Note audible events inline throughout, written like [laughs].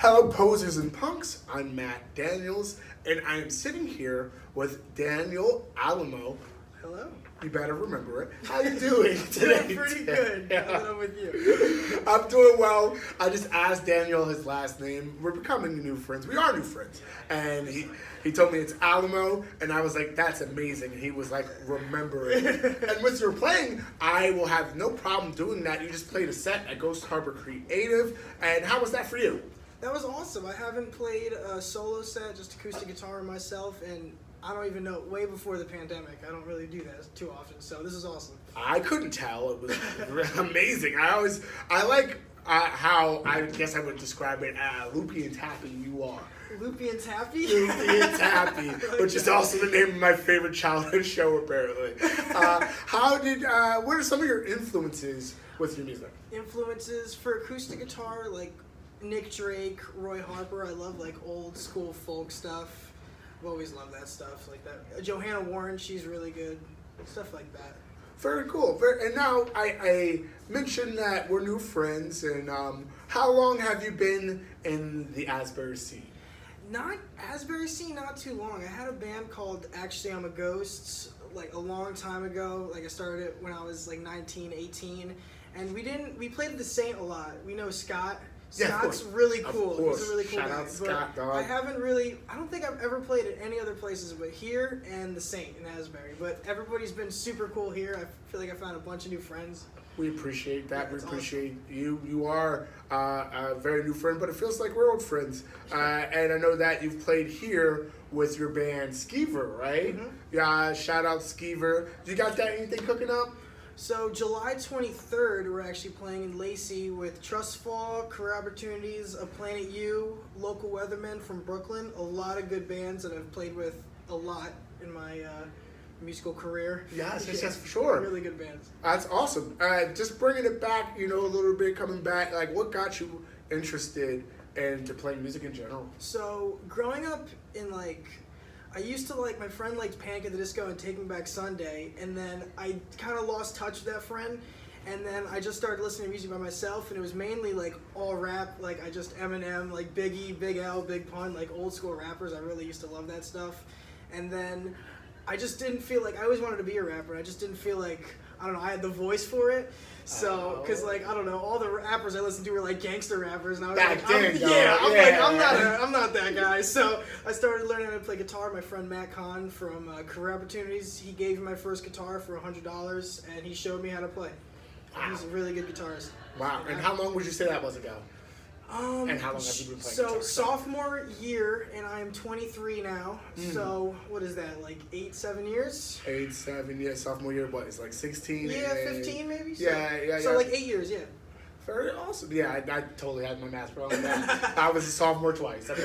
Hello, posers and punks. I'm Matt Daniels, and I am sitting here with Daniel Alamo. Hello. You better remember it. How you doing [laughs] today? Doing pretty [laughs] good. Yeah. It with you? [laughs] I'm doing well. I just asked Daniel his last name. We're becoming new friends. We are new friends. And he, he told me it's Alamo, and I was like, that's amazing. And he was like, remember it. and once you're playing, I will have no problem doing that. You just played a set at Ghost Harbor Creative. And how was that for you? That was awesome. I haven't played a solo set, just acoustic guitar myself, and I don't even know. Way before the pandemic, I don't really do that too often. So this is awesome. I couldn't tell. It was [laughs] amazing. I always, I like uh, how I guess I would describe it. Uh, loopy and tappy, you are. Loopy and Tappy. Loopy and [laughs] Tappy, which is also the name of my favorite childhood [laughs] show, apparently. Uh, how did? Uh, what are some of your influences with your music? Influences for acoustic guitar, like Nick Drake, Roy Harper. I love like old school folk stuff. I've always loved that stuff, like that. Johanna Warren, she's really good. Stuff like that. Very cool. Very, and now I, I mentioned that we're new friends, and um, how long have you been in the Asbury scene? Not Asbury scene, not too long. I had a band called Actually I'm a Ghost like a long time ago. Like I started it when I was like 19, 18. And we didn't we played the Saint a lot. We know Scott. Yeah, Scott's really cool. He's a really cool Shout guy. out But Scott, dog. I haven't really I don't think I've ever played at any other places but here and the Saint in Asbury. But everybody's been super cool here. I feel like I found a bunch of new friends. We appreciate that. Yeah, we appreciate you. You are uh, a very new friend, but it feels like we're old friends. Uh, and I know that you've played here with your band Skeever, right? Mhm. Yeah. Shout out Skeever. You got that anything cooking up? So July 23rd, we're actually playing in Lacey with Trust Fall, Career Opportunities, A Planet U, Local Weathermen from Brooklyn. A lot of good bands that I've played with a lot in my uh, musical career. Yes, yes, yes, for sure. Really good bands. That's awesome. Uh, just bringing it back, you know, a little bit, coming back. Like, what got you interested into playing music in general? So growing up in like, I used to like my friend liked Panic at the Disco and Taking Back Sunday, and then I kind of lost touch with that friend, and then I just started listening to music by myself, and it was mainly like all rap, like I just Eminem, like Biggie, Big L, Big Pun, like old school rappers. I really used to love that stuff, and then I just didn't feel like I always wanted to be a rapper. I just didn't feel like I don't know I had the voice for it. So, cause Oh. like I don't know, all the rappers I listened to were like gangster rappers, and I was Back like, I'm- [laughs] yeah, I'm like. I'm not, a, I'm not that guy. So I started learning how to play guitar. My friend Matt Kahn from uh, Career Opportunities, he gave me my first guitar for hundred dollars, and he showed me how to play. He's a really good guitarist. Wow. And how long would you say that was ago? Um, And how long have you been playing So guitar? sophomore year, and I am 23 now. Mm. So what is that? Like eight, seven years? Eight, seven, yeah, sophomore year, what, it's like 16? Yeah, and- 15 maybe. So, Yeah, yeah, So like eight years, yeah. Very awesome. Yeah, I, I totally had my math on. I was a sophomore twice. [laughs] it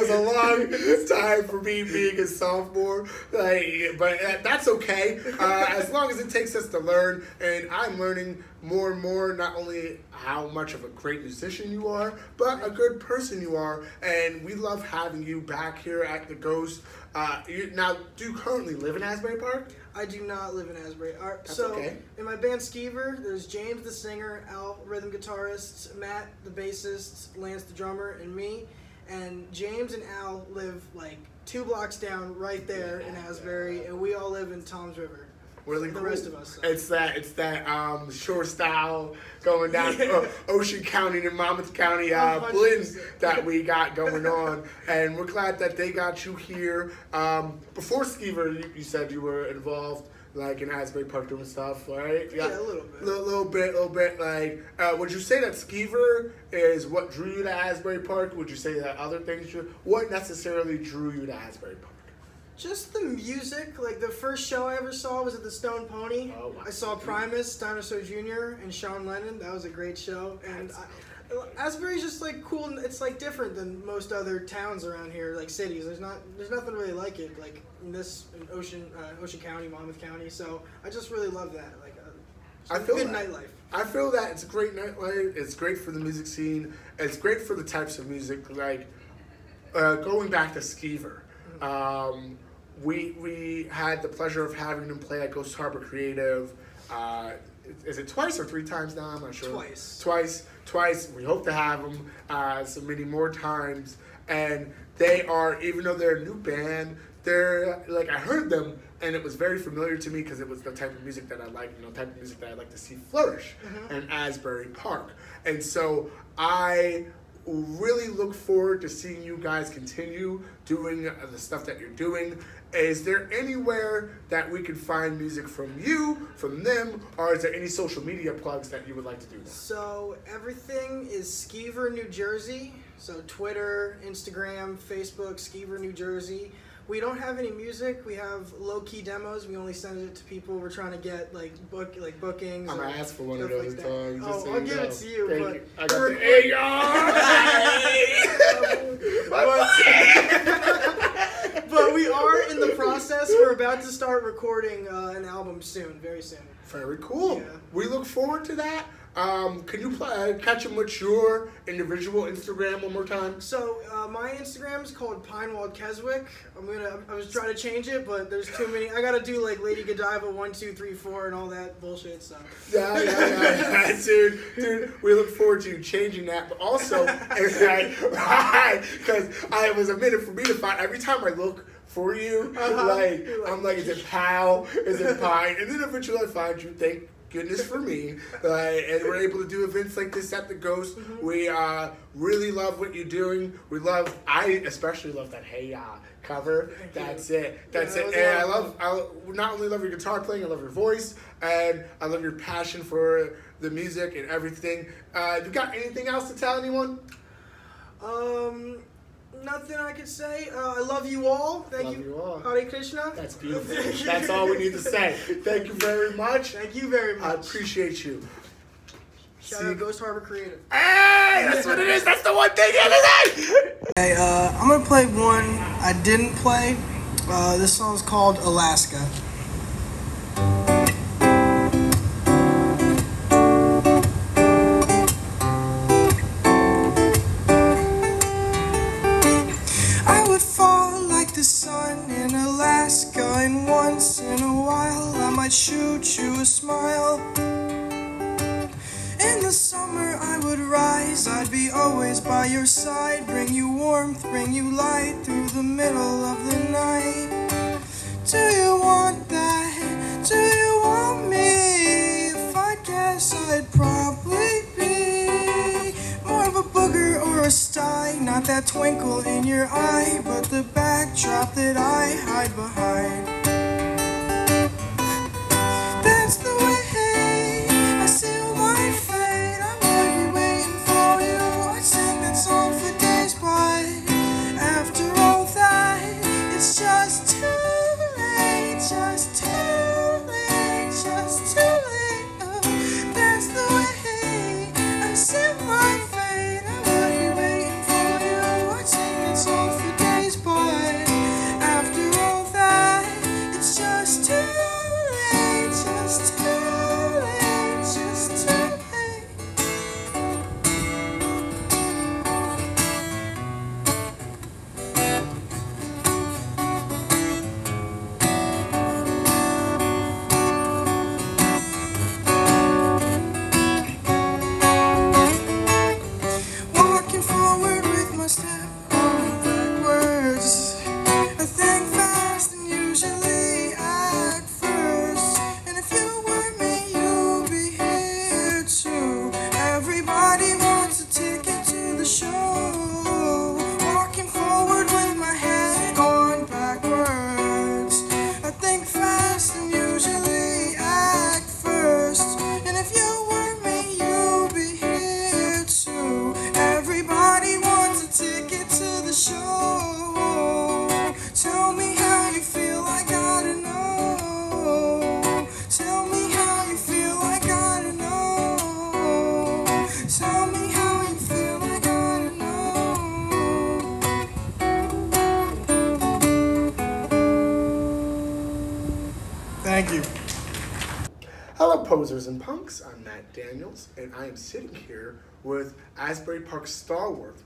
was a long time for me being a sophomore, like, but that's okay. Uh, as long as it takes us to learn, and I'm learning more and more. Not only how much of a great musician you are, but a good person you are, and we love having you back here at the Ghost. Uh, you, now, do you currently live in Asbury Park? I do not live in Asbury. All right, That's so okay. in my band Skeever, there's James the singer, Al rhythm guitarist, Matt the bassist, Lance the drummer, and me. And James and Al live like two blocks down, right there in Asbury, and we all live in Toms River. Really The cool. rest of us. It's that it's that um shore style going down Yeah. uh, Ocean County to Monmouth County uh, A blend that we got going on, and we're glad that they got you here. Um, before Skeever, you, you said you were involved like in Asbury Park doing stuff, right? Yeah, a little bit. Little, little bit, a little bit. Like, uh, would you say that Skeever is what drew you to Asbury Park? Would you say that other things drew? What necessarily drew you to Asbury Park? Just the music. Like the first show I ever saw was at the Stone Pony. Oh, wow. I saw Primus, Dinosaur Jr., and Sean Lennon. That was a great show. And I, Asbury's just like cool. It's like different than most other towns around here, like cities. There's not, there's nothing really like it. Like in this in Ocean, uh, Ocean County, Monmouth County. So I just really love that. Like, uh, I feel good that. nightlife. I feel that it's a great nightlife. It's great for the music scene. It's great for the types of music. Like uh, going back to Skeever, um, we we had the pleasure of having him play at Ghost Harbor Creative. Uh, is it twice or three times now? I'm not sure. Twice. Twice. Twice. We hope to have them uh, so many more times. And they are, even though they're a new band, they're like I heard them and it was very familiar to me because it was the type of music that I like, you know, type of music that I like to see flourish in Asbury Park. And so I really look forward to seeing you guys continue doing the stuff that you're doing. Is there anywhere that we can find music from you, from them, or is there any social media plugs that you would like to do? So everything is Skeever, New Jersey. So Twitter, Instagram, Facebook, Skeever, New Jersey. We don't have any music. We have low key demos. We only send it to people we're trying to get like book like bookings. I'm gonna ask for one of those like songs. just Oh, so I'll give know. it to you, Thank but you. I got we're- the [laughs] hey [laughs] y'all. [laughs] but we are in the process. We're about to start recording uh, an album soon, very soon. Very cool. Yeah. We look forward to that. Um, can you uh, catch them with your individual Instagram one more time? So uh, my Instagram is called Pinewald Keswick. I'm gonna. I was trying to change it, but there's too many. I gotta do like Lady Godiva one two three four and all that bullshit. So Yeah, yeah, yeah, [laughs] yeah, dude, dude. We look forward to you changing that, but also, [laughs] because I was a minute for me to find. Every time I look for you, Uh-huh. like like- I'm like, is it Pal? Is it [laughs] Pine? And then eventually I find you. Thank goodness for me. Like, [laughs] and we're able to do events like this at the Ghost. Mm-hmm. We uh, really love what you're doing. We love. I especially love that Hey Ya cover. Thank you. That's it. That's that it. was And I a lot love, I not only love your guitar playing, I love your voice, and I love your passion for the music and everything. Uh, you got anything else to tell anyone? um, nothing I could say. Uh, I love you all. Thank Love you all. Hare Krishna. That's [laughs] beautiful. That's all we need to say. Thank you very much. Thank you very much. I appreciate you. Shout See- out Ghost Harbor Creative. Hey, that's what it is. That's the one thing it is. Okay, uh, I'm gonna play one I didn't play. Uh, this song's called Alaska. Always by your side, bring you warmth, bring you light through the middle of the night. Do you want that? Do you want me? If I guess I'd probably be more of a booger or a sty, not that twinkle in your eye, but the backdrop that I hide behind. Posers and punks. I'm Matt Daniels, and I am sitting here with Asbury Park stalwart,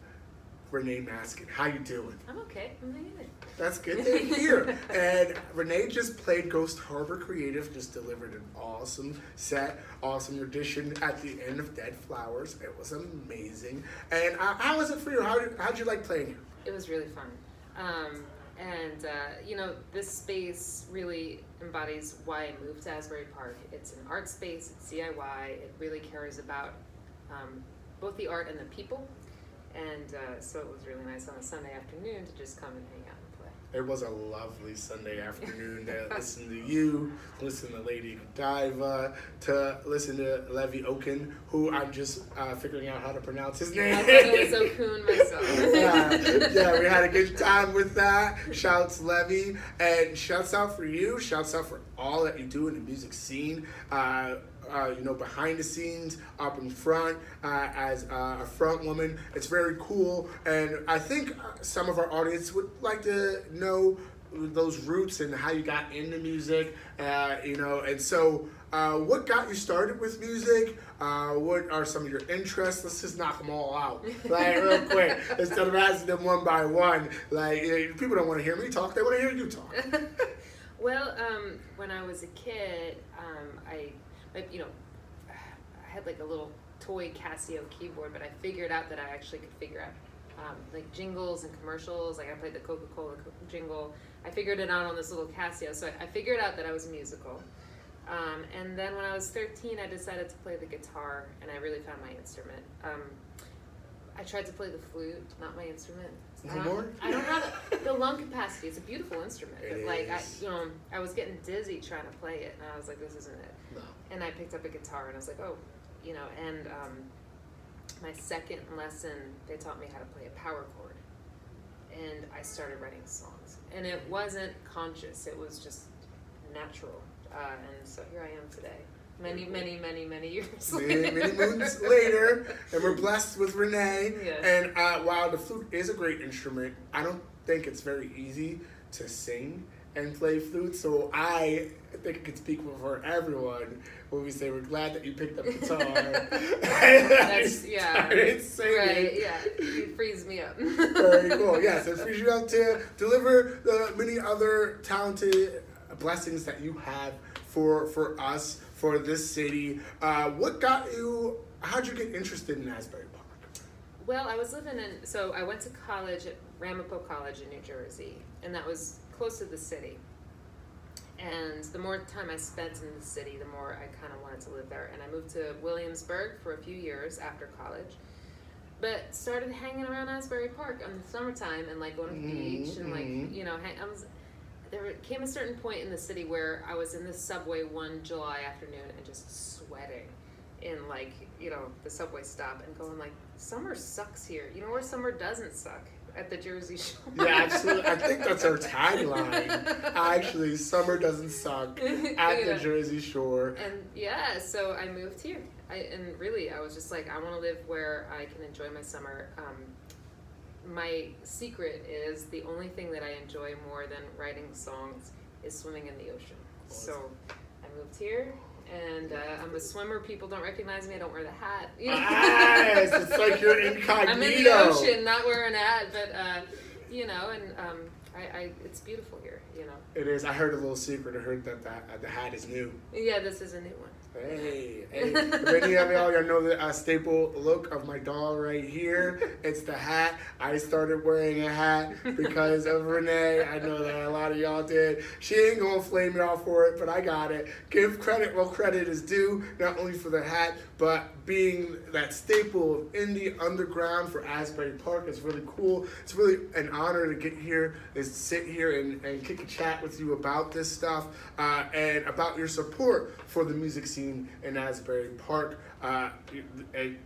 Renee Maskin. How you doing? I'm okay. I'm in. That's good [laughs] to hear. and Renee just played Ghost Harbor Creative, just delivered an awesome set, awesome audition at the end of Dead Flowers. It was amazing. And uh, how was it for you? How did, how'd you like playing it? It was really fun. Um, and, uh, you know, this space really embodies why I moved to Asbury Park. It's an art space, it's DIY, it really cares about um, both the art and the people. And uh, so it was really nice on a Sunday afternoon to just come and hang out. It was a lovely Sunday afternoon to listen to you, listen to Lady Godiva, to listen to Levy Oken, who I'm just uh, figuring out how to pronounce his name. I thought it was Okun myself. yeah, yeah, we had a good time with that. Shouts Levy and shouts out for you. Shouts out for all that you do in the music scene. Uh, uh, you know, behind the scenes, up in front, uh, as uh, a front woman. It's very cool, and I think uh, some of our audience would like to know those roots and how you got into music. Uh, you know, and so. Uh, what got you started with music? Uh, what are some of your interests? Let's just knock them all out, [laughs] like real quick, instead of asking them one by one. Like you know, people don't want to hear me talk; they want to hear you talk. [laughs] well, um, when I was a kid, um, I, you know, I had like a little toy Casio keyboard, but I figured out that I actually could figure out um, like jingles and commercials. Like I played the Coca Cola jingle. I figured it out on this little Casio, so I, I figured out that I was musical. Um, and then when I was 13, I decided to play the guitar, and I really found my instrument. Um, I tried to play the flute, not my instrument. I don't- more? I don't have the, the lung capacity. It's a beautiful instrument, but It like I, is. you know, I was getting dizzy trying to play it, and I was like, this isn't it. No. And I picked up a guitar, and I was like, oh, you know. And um, my second lesson, they taught me how to play a power chord, and I started writing songs. And it wasn't conscious; it was just natural. Uh, and so here I am today, many, many, many, many years many, later. many moons later, and we're blessed with Renee. Yes. And uh, while the flute is a great instrument, I don't think it's very easy to sing and play flute. So I think I can speak for everyone when we say we're glad that you picked up [laughs] guitar. That's [laughs] yeah. Right, yeah. It frees me up. Very cool. [laughs] Yes, it frees you up to deliver the many other talented blessings that you have for for us for this city. Uh, what got you? How'd you get interested in Asbury Park? Well, I was living in, so I went to college at Ramapo College in New Jersey, and that was close to the city. And the more time I spent in the city, the more I kind of wanted to live there. And I moved to Williamsburg for a few years after college, but started hanging around Asbury Park in the summertime and like going to the Mhm, beach and like mhm. you know, hang, I was. There came a certain point in the city where I was in the subway one July afternoon and just sweating in like you know the subway stop and going like summer sucks here. You know where summer doesn't suck at the Jersey [laughs] Shore. Yeah, absolutely. I think that's our tagline. Actually, summer doesn't suck at the Jersey Shore. And yeah, so I moved here. I and really I was just like I want to live where I can enjoy my summer. Um, my secret is the only thing that I enjoy more than writing songs is swimming in the ocean. So I moved here. And uh, I'm a swimmer. People don't recognize me. I don't wear the hat. [laughs] Yes, it's like you're incognito. I'm in the ocean, not wearing a hat, but uh, you know, and um, I, I, it's beautiful here. You know. It is. I heard a little secret. I heard that the, the hat is new. Yeah, this is a new one. Hey, hey. Many of y'all, y'all know the uh, staple look of my doll right here. It's the hat. I started wearing a hat because of Renee. I know that a lot of y'all did. She ain't gonna flame y'all for it, but I got it. Give credit where credit is due, not only for the hat, but being that staple of indie underground for Asbury Park is really cool. It's really an honor to get here, is sit here and, and kick a chat with you about this stuff uh, and about your support for the music scene in Asbury Park. Uh,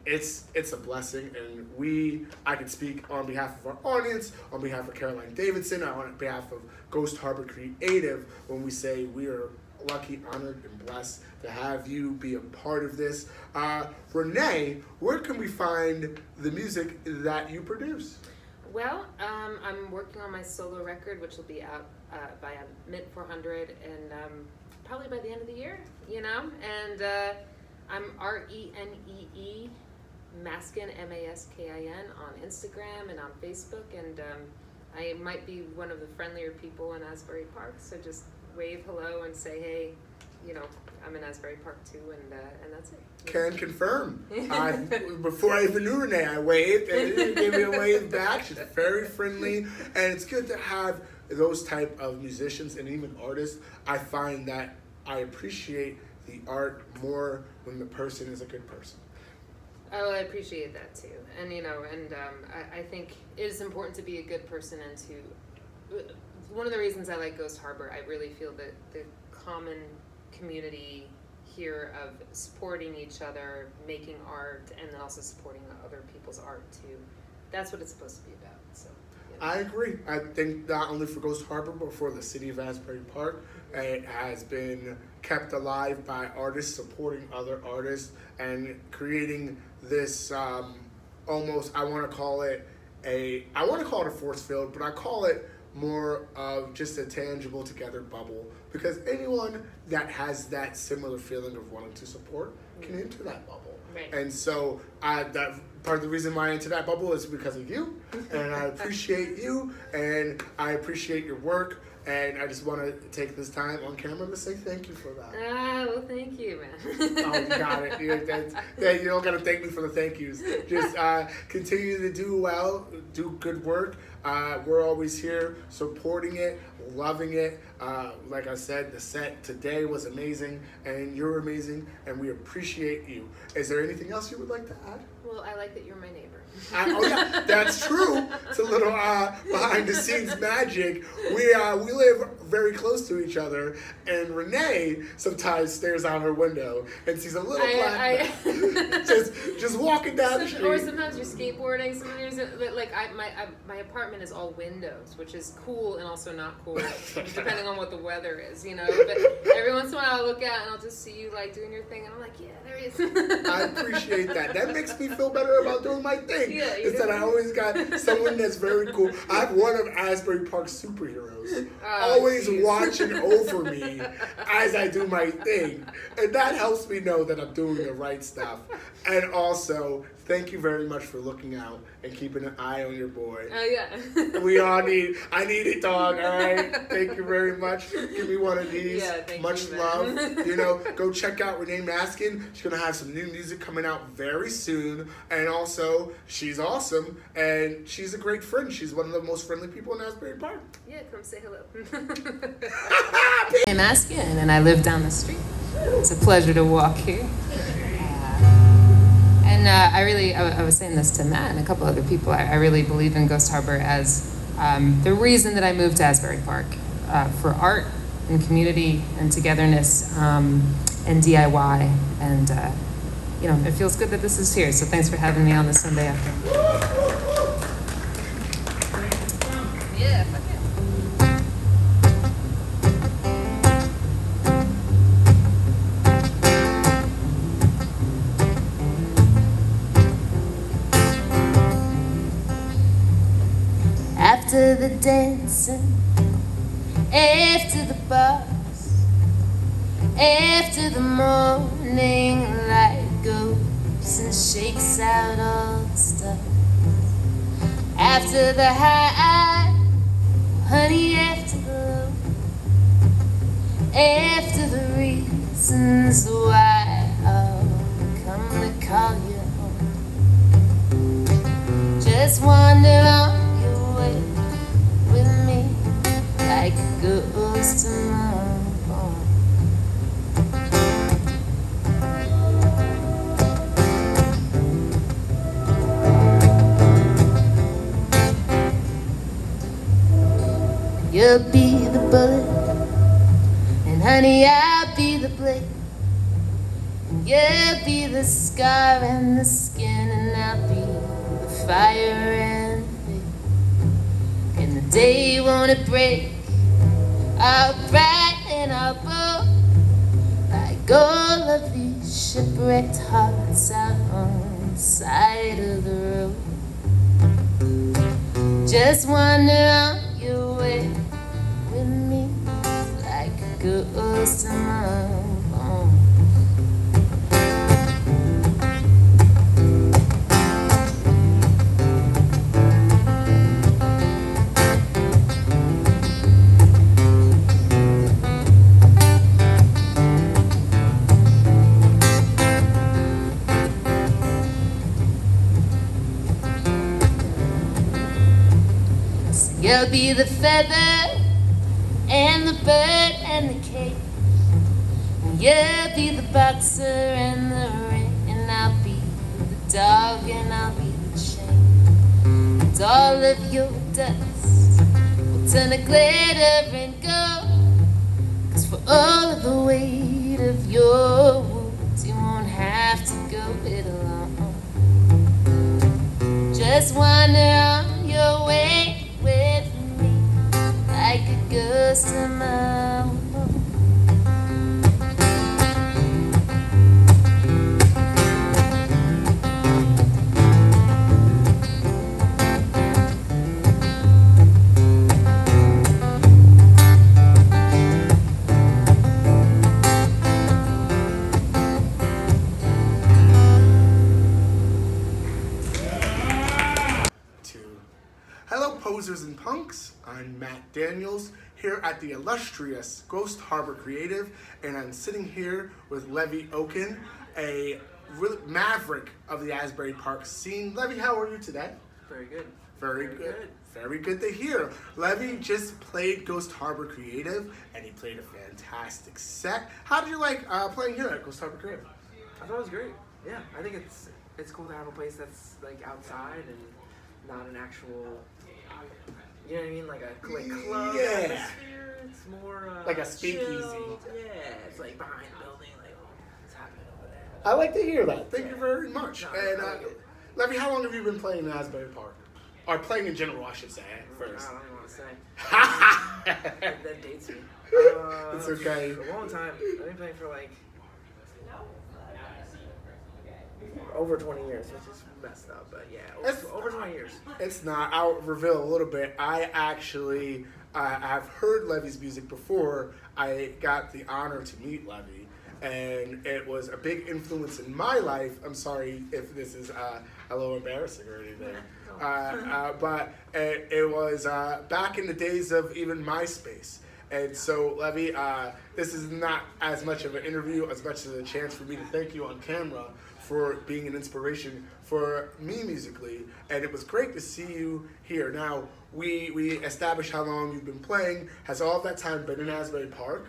it's it's a blessing, and we I can speak on behalf of our audience, on behalf of Caroline Davidson, on behalf of Ghost Harbor Creative, when we say we are lucky, honored, and blessed to have you be a part of this. Uh, Renee, where can we find the music that you produce? Well, um, I'm working on my solo record, which will be out uh, by a Mint 400 and um, probably by the end of the year, you know? And uh, I'm R E N E E Maskin, M A S K I N, on Instagram and on Facebook. And um, I might be one of the friendlier people in Asbury Park, so just wave hello and say, hey, you know, I'm in Asbury Park too, and uh, and that's it. Can confirm. [laughs] I, before I even knew Renee, I waved and she gave me a wave back. She's very friendly, and it's good to have those type of musicians and even artists. I find that I appreciate the art more when the person is a good person. Oh, I appreciate that too, and you know, and um, I, I think it is important to be a good person and to. One of the reasons I like Ghost Harbor, I really feel that the common community here of supporting each other, making art, and also supporting other people's art too. That's what it's supposed to be about. So. I agree. I think not only for Ghost Harbor, but for the city of Asbury Park, it has been kept alive by artists supporting other artists and creating this um, almost, I want to call it a, I want to call it a force field, but I call it more of just a tangible together bubble because anyone that has that similar feeling of wanting to support can enter that bubble. Right. And so I that part of the reason why I into that bubble is because of you, [laughs] and I appreciate you, and I appreciate your work, and I just want to take this time on camera to say thank you for that. Ah, well, thank you, man. oh, you got it. You, that's, that, you don't got to thank me for the thank yous. Just uh, continue to do well, do good work. Uh, we're always here supporting it, loving it. Uh, like I said, the set today was amazing, and you're amazing, and we appreciate you. Is there anything else you would like to add? Well, I like that you're my neighbor. I, oh yeah, [laughs] that's true. It's a little uh, behind the scenes magic. We uh, we live very close to each other, and Renee sometimes stares out her window and sees a little black I- [laughs] just just walking down the street. or sometimes you're skateboarding. Sometimes, like I, my I, my apartment is all windows, which is cool and also not cool, [laughs] depending on what the weather is, you know. But every once in a while, I'll look out and I'll just see you like doing your thing, and I'm like, yeah, there he is. I appreciate that. That makes me feel better about doing my thing. Yeah, is that. I always got someone that's very cool. I have one of Asbury Park's superheroes Oh, always jeez. watching over me [laughs] as I do my thing. And that helps me know that I'm doing the right stuff. And also, thank you very much for looking out and keeping an eye on your boy. Oh yeah. [laughs] We all need, [laughs] I need it, dog, all right? Thank you very much. Give me one of these. Yeah, thank much you, love. man. You know, go check out Renee Maskin. She's going to have some new music coming out very soon. And also, she's awesome. And she's a great friend. She's one of the most friendly people in Asbury Park. yeah, come say hello. [laughs] I'm Askin, and I live down the street. It's a pleasure to walk here. And uh, I really, I, I was saying this to Matt and a couple other people. I, I really believe in Ghost Harbor as um, the reason that I moved to Asbury Park uh, for art and community and togetherness um, and DIY. And uh, you know, it feels good that this is here. So thanks for having me on this Sunday afternoon. Yeah. The dancing, after the bars, after the morning light goes and shakes out all the stars. After the high, honey, after the low, after the reasons why I'll come to call you home. Just wander on like a ghost. You'll be the bullet, and honey, I'll be the blade. You'll be the scar and the skin, and I'll be the fire. And the day won't it break? I'll brighten our boat like all of these shipwrecked hearts out on the side of the road. Just wander on your way with me like a ghost in be the feather and the bird and the cage. You'll be the boxer and the ring, and I'll be the dog and I'll be the chain. And all of your dust will turn to glitter and gold. Cause for all of the weight of your wounds, you won't have to go it alone. Just wander at the illustrious Ghost Harbor Creative, and I'm sitting here with Levy Okun, a maverick of the Asbury Park scene. Levy, how are you today? Very good. Very, Very good. good. Very good to hear. Levy just played Ghost Harbor Creative, and he played a fantastic set. How did you like uh, playing here at Ghost Harbor Creative? I thought it was great. Yeah, I think it's it's cool to have a place that's like outside and not an actual. You know what I mean? Like a like club Yeah. Atmosphere. It's more uh, Like a speakeasy. chill. Yeah, it's like behind the building. Like oh, what's happening over there? I like to hear that. Thank you very much. No, and uh, like it. Levy, how long have you been playing in Asbury Park? Or playing in general, I should say first. I don't even want to say. that, [laughs] that dates me. Uh, It's okay. A long time. I've been playing for like over 20 years, which is messed up. But yeah, It's- over, over 20 years. It's not. I'll reveal a little bit. I actually uh, have heard Levy's music before. I got the honor to meet Levy, and it was a big influence in my life. I'm sorry if this is uh, a little embarrassing or anything, uh, uh, but it, it was uh, back in the days of even MySpace. And so, Levy, uh, this is not as much of an interview as much as a chance for me to thank you on camera for being an inspiration for me musically. And it was great to see you here. Now, we, we established how long you've been playing. Has all that time been in Asbury Park?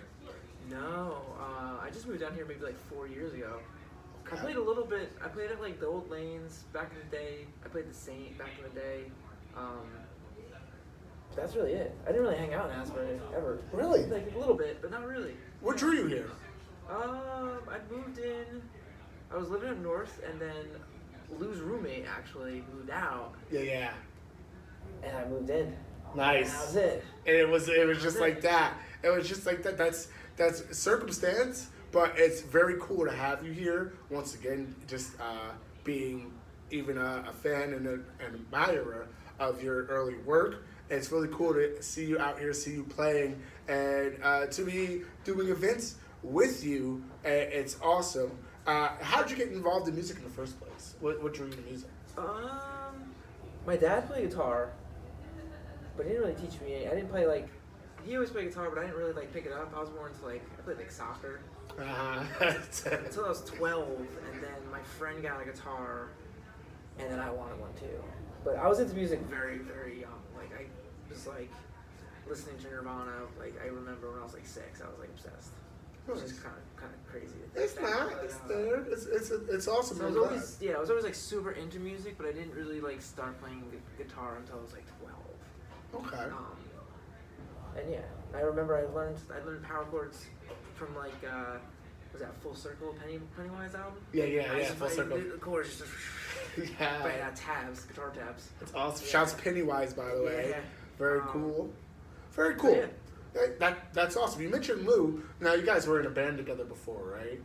No, uh, I just moved down here maybe like four years ago. I played a little bit. I played at like the old lanes back in the day. I played the Saint back in the day. Um, that's really it. I didn't really hang out in Asbury ever. Really? Like a little bit, but not really. What drew you here? Um, I moved in. I was living up north, and then Lou's roommate actually moved out, Yeah, yeah. And I moved in. Nice. And that was it. And it was it was just like that. It was just like that. That's that's circumstance, but it's very cool to have you here once again. Just uh, being even a, a fan and a, an admirer of your early work. It's really cool to see you out here, see you playing, and uh, to be doing events with you. Uh, it's awesome. Uh, how did you get involved in music in the first place? What, what drew you to music? Um, my dad played guitar, but he didn't really teach me. I didn't play like. He always played guitar, but I didn't really like pick it up. I was more into like I played like soccer Uh, [laughs] until I was twelve, and then my friend got a guitar, and then I wanted one too. But I was into music very, very young. Like I was like listening to Nirvana. Like I remember when I was like six, I was like obsessed. Which is kind of kind of crazy. It's back, not. but, It's there. It's it's it's awesome. So I was always yeah, I was always like super into music, but I didn't really like start playing gu- guitar until I was like twelve. Okay. Um, and yeah, I remember I learned I learned power chords from like uh, was that Full Circle Penny Pennywise album? Yeah, yeah, I yeah. Full circle. The, chords just [laughs] Yeah. by uh, tabs, guitar tabs. It's awesome. Yeah. Shouts Pennywise, by the way. Yeah. Very Um, cool. Very cool. yeah. That, that that's awesome. You mentioned Lou. Now you guys were in a band together before, right?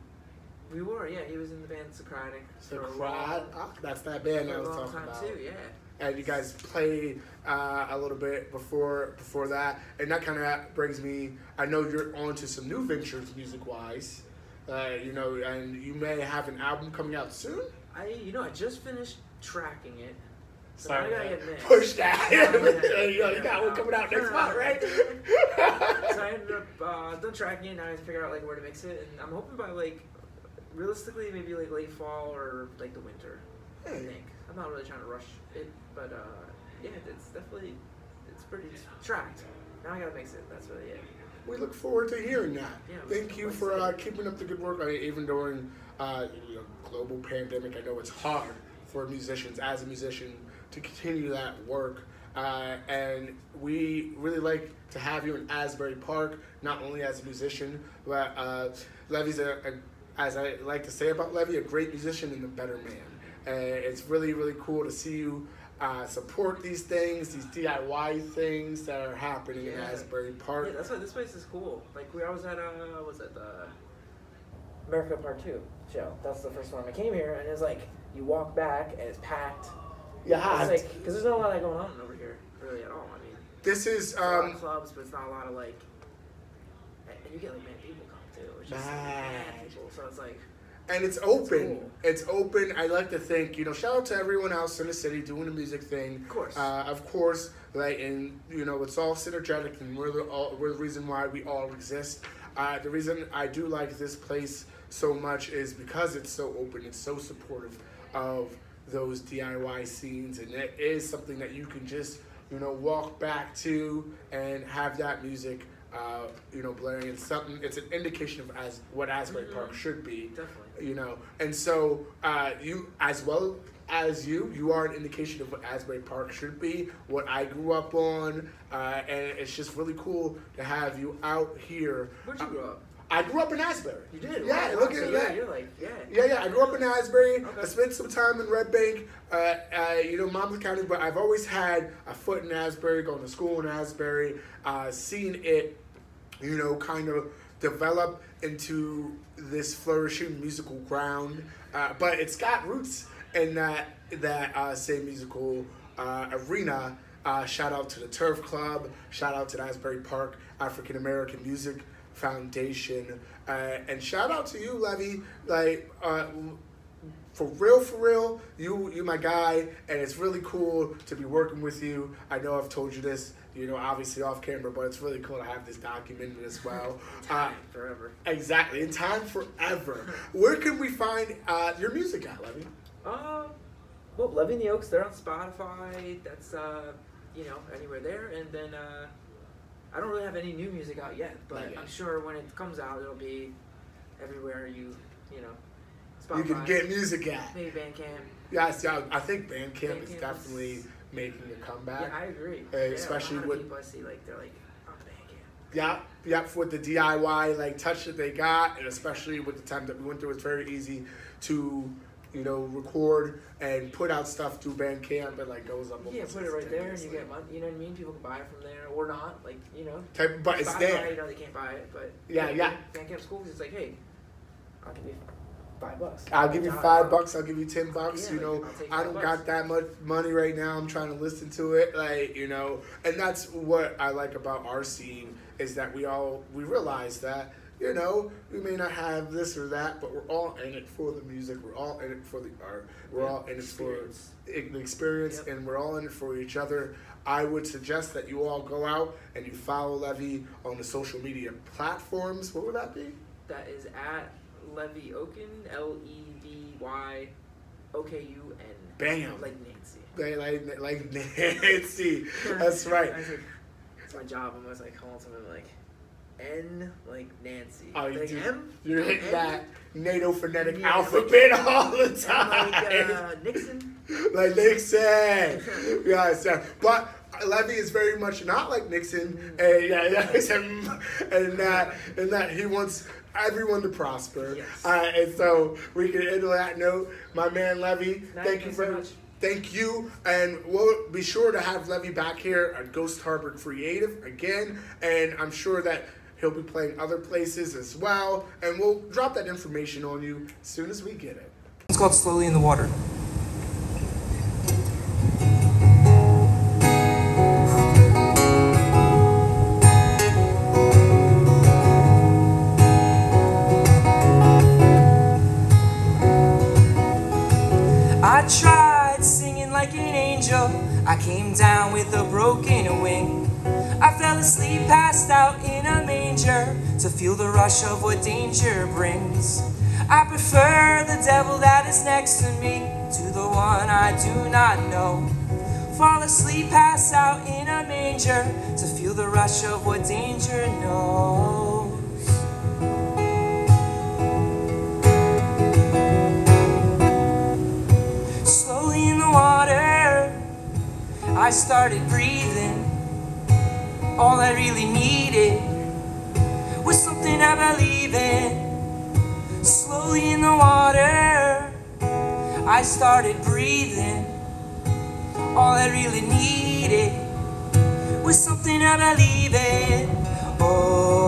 We were, yeah. He was in the band Socratic. So for a Crowd. long- Ah, that's that band I a was long talking time about. too, yeah. And you guys played uh, a little bit before before that, and that kind of brings me. I know you're on to some new ventures music wise. Uh, you know, and you may have an album coming out soon. I, you know, I just finished tracking it. So Sorry, now I gotta man. get push that. Yeah. you, know, you got one coming out next month, right? so I ended up uh, done tracking it. Now I have to figure out like where to mix it, and I'm hoping by like realistically maybe like late fall or like the winter. I think I'm not really trying to rush it, but uh, yeah, it's definitely it's pretty tracked. Now I gotta mix it. That's really it. We look forward to hearing that. Yeah, Thank you for uh, keeping up the good work. I mean, even during uh, you know, global pandemic, I know it's hard for musicians as a musician to continue that work. Uh, and we really like to have you in Asbury Park, not only as a musician, but uh, Levy's a, a, as I like to say about Levy, a great musician and a better man. And it's really, really cool to see you uh, support these things, these DIY things that are happening in Yeah. Asbury Park. Yeah, that's why this place is cool. Like we, I was at uh, was it the America Part Two show? That's the first time I came here, and it's like you walk back and it's packed. Yeah, It's like because there's not a lot going on over here, really at all. I mean, this is there's a lot um, of clubs, but it's not a lot of like. And and you get like mad people come too, which is mad Mad. people. So it's like and it's open. cool. It's open. I like to think, you know, shout out to everyone else in the city doing the music thing. Of course. Uh, of course, like, and you know, it's all synergetic, and we're the all, we're the reason why we all exist. Uh, the reason I do like this place so much is because it's so open. It's so supportive of those DIY scenes, and it is something that you can just, you know, walk back to and have that music. Uh, you know, blaring. It's something. It's an indication of as what Asbury Park should be definitely. You know and so uh, you as well as you you are an indication of what asbury park should be what i grew up on uh, and it's just really cool to have you out here Where'd you grow up? i grew up in asbury You did. yeah Wow, look so at yeah, that You're like yeah. yeah, yeah. I grew up in Asbury. Okay. I spent some time in Red Bank, uh, uh, you know, Monmouth County, but I've always had a foot in Asbury, going to school in Asbury, uh, seeing it, you know, kind of develop into this flourishing musical ground. Uh, but it's got roots in that that uh, same musical uh, arena. Uh, shout out to the Turf Club. Shout out to the Asbury Park African American Music Foundation. Uh, and shout out to you, Levy. Like, uh, for real, for real, you you my guy, and it's really cool to be working with you. I know I've told you this, you know, obviously off camera, but it's really cool to have this documented as well. [laughs] Uh, forever. exactly, in time forever. Where can we find uh, your music at, Levy? Uh, well, Levy and the Oaks, they're on Spotify. That's, uh, you know, anywhere there. And then, uh, I don't really have any new music out yet, but yet. I'm sure when it comes out, it'll be everywhere you, you know, Spotify. You can get music at. Maybe Bandcamp. Yes, yeah, I think Bandcamp Bandcamp is- definitely making a comeback. Yeah, I agree. Uh, yeah, especially with- people I see, like, they're like, Bandcamp. Yeah, yeah, with the DIY like touch that they got, and especially with the time that we went through, it's very easy to, you know, record and put out stuff through Bandcamp and like goes up. Yeah, put it right there, and you get money. You know what I mean? People can buy it from there or not. Like, you know, Type, but it's there. You know, they can't buy it, but Yeah, yeah. Bandcamp's cool 'cause it's like, hey, I'll give you five bucks. I'll give you five bucks. I'll give you ten bucks. Yeah, you know, I don't bucks. got that much money right now. I'm trying to listen to it, like you know, and that's what I like about our scene is that we all we realize that you know we may not have this or that, but we're all in it for the music. We're all in it for the art. We're all in it for the experience, Yep. and we're all in it for each other. I would suggest that you all go out and you follow Levy on the social media platforms. What would that be? That is at Levy Okun, L E V Y O K U N. Bam. Like Nancy. They like like Nancy. [laughs] That's right. Like, it's my job. I'm always like calling someone like N, like Nancy. Oh, you like do. M? You're hitting M? that NATO phonetic Yeah, alphabet all the time. like uh, Nixon. [laughs] like Nixon. yeah. But Levy is very much not like Nixon, and yeah, yeah, [laughs] and that and that he wants everyone to prosper. Yes. Uh, and so we can end on that note. My man Levy, Nice, thank you thanks so very much. Thank you, and we'll be sure to have Levy back here at Ghost Harbor Creative again, and I'm sure that he'll be playing other places as well, and we'll drop that information on you as soon as we get it. It's called Slowly in the Water. Asleep, passed out in a manger to feel the rush of what danger brings. I prefer the devil that is next to me to the one I do not know. fall asleep, pass out in a manger to feel the rush of what danger knows. Slowly in the water, I started breathing. All I really needed was something I believe in. Slowly in the water, I started breathing. All I really needed was something I believe in. Oh,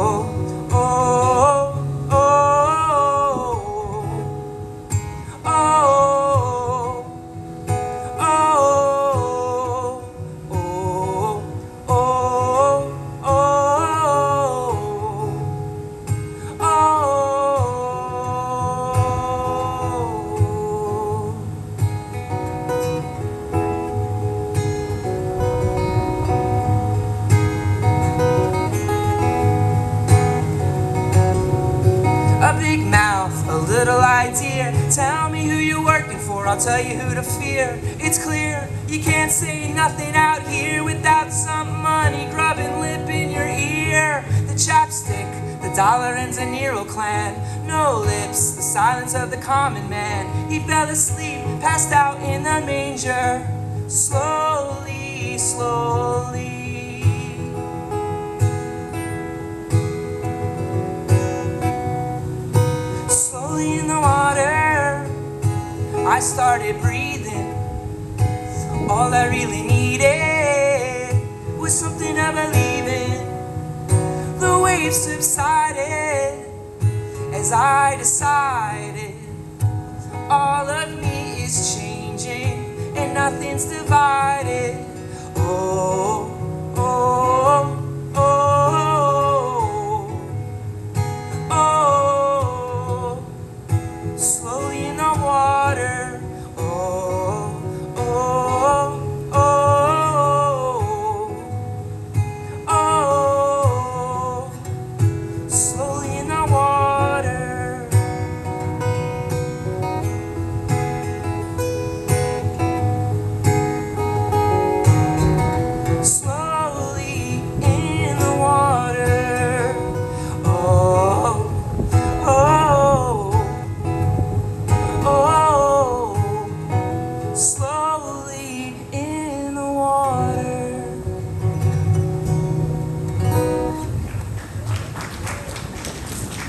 silence of the common man. He fell asleep, passed out in the manger. Slowly, slowly. Slowly in the water, I started breathing. All I really needed was something I believe in. The waves subsided as I decided all of me is changing and nothing's divided. Oh, oh.